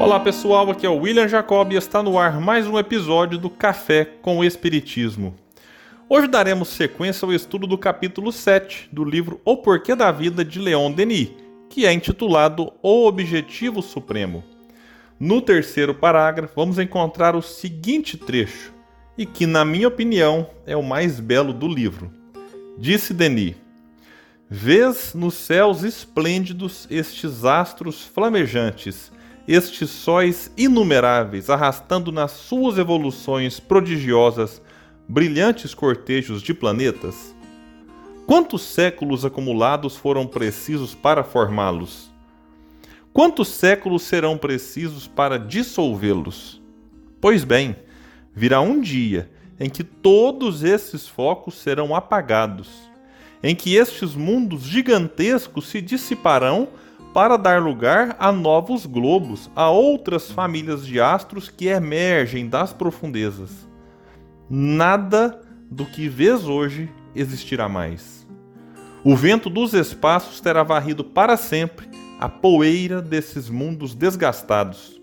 Olá pessoal, aqui é o William Jacob e está no ar mais um episódio do Café com o Espiritismo. Hoje daremos sequência ao estudo do capítulo 7 do livro O Porquê da Vida de Leon Denis, que é intitulado O Objetivo Supremo. No terceiro parágrafo, vamos encontrar o seguinte trecho, e que, na minha opinião, é o mais belo do livro. Disse Denis: Vês nos céus esplêndidos estes astros flamejantes estes sóis inumeráveis, arrastando nas suas evoluções prodigiosas brilhantes cortejos de planetas? Quantos séculos acumulados foram precisos para formá-los? Quantos séculos serão precisos para dissolvê-los? Pois bem, virá um dia em que todos esses focos serão apagados, em que estes mundos gigantescos se dissiparão para dar lugar a novos globos, a outras famílias de astros que emergem das profundezas. Nada do que vês hoje existirá mais. O vento dos espaços terá varrido para sempre a poeira desses mundos desgastados.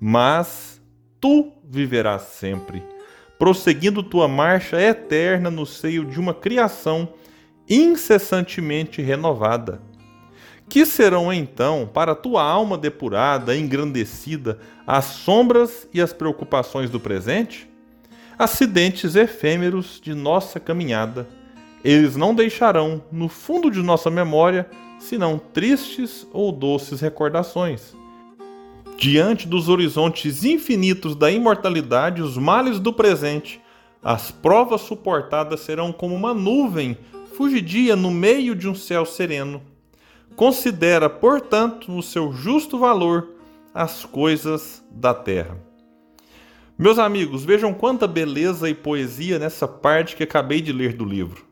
Mas tu viverás sempre, prosseguindo tua marcha eterna no seio de uma criação incessantemente renovada que serão então, para tua alma depurada, engrandecida, as sombras e as preocupações do presente? Acidentes efêmeros de nossa caminhada. Eles não deixarão no fundo de nossa memória senão tristes ou doces recordações. Diante dos horizontes infinitos da imortalidade, os males do presente, as provas suportadas serão como uma nuvem fugidia no meio de um céu sereno Considera, portanto, no seu justo valor as coisas da terra. Meus amigos, vejam quanta beleza e poesia nessa parte que acabei de ler do livro.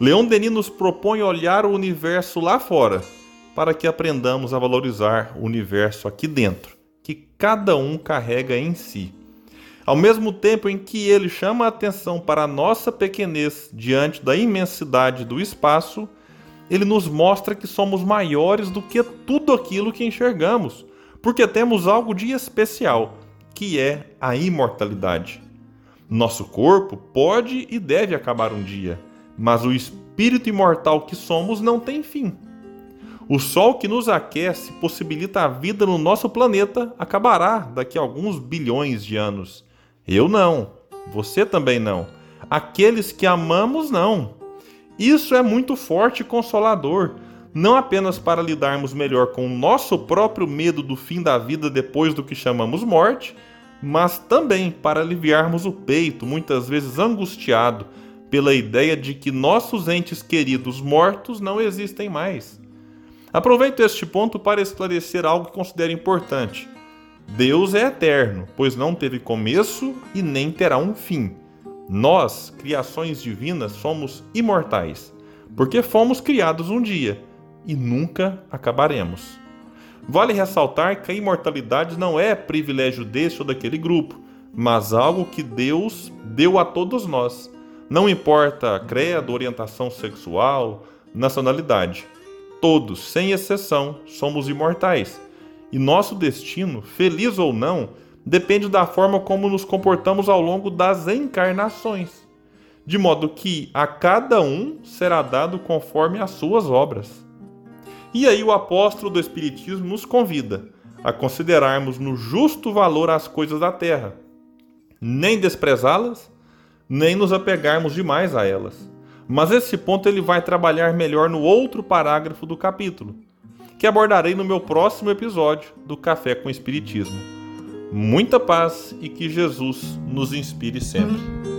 Leon Denis nos propõe olhar o universo lá fora, para que aprendamos a valorizar o universo aqui dentro, que cada um carrega em si. Ao mesmo tempo em que ele chama a atenção para a nossa pequenez diante da imensidade do espaço, ele nos mostra que somos maiores do que tudo aquilo que enxergamos, porque temos algo de especial, que é a imortalidade. Nosso corpo pode e deve acabar um dia, mas o espírito imortal que somos não tem fim. O sol que nos aquece possibilita a vida no nosso planeta acabará daqui a alguns bilhões de anos. Eu não, você também não. Aqueles que amamos não. Isso é muito forte e consolador, não apenas para lidarmos melhor com o nosso próprio medo do fim da vida depois do que chamamos morte, mas também para aliviarmos o peito, muitas vezes angustiado, pela ideia de que nossos entes queridos mortos não existem mais. Aproveito este ponto para esclarecer algo que considero importante. Deus é eterno, pois não teve começo e nem terá um fim. Nós, criações divinas, somos imortais, porque fomos criados um dia e nunca acabaremos. Vale ressaltar que a imortalidade não é privilégio deste ou daquele grupo, mas algo que Deus deu a todos nós. Não importa credo, orientação sexual, nacionalidade. Todos, sem exceção, somos imortais. E nosso destino, feliz ou não, depende da forma como nos comportamos ao longo das encarnações, de modo que a cada um será dado conforme as suas obras. E aí o apóstolo do Espiritismo nos convida a considerarmos no justo valor as coisas da terra, nem desprezá-las, nem nos apegarmos demais a elas. Mas esse ponto ele vai trabalhar melhor no outro parágrafo do capítulo, que abordarei no meu próximo episódio do Café com Espiritismo muita paz e que Jesus nos inspire sempre.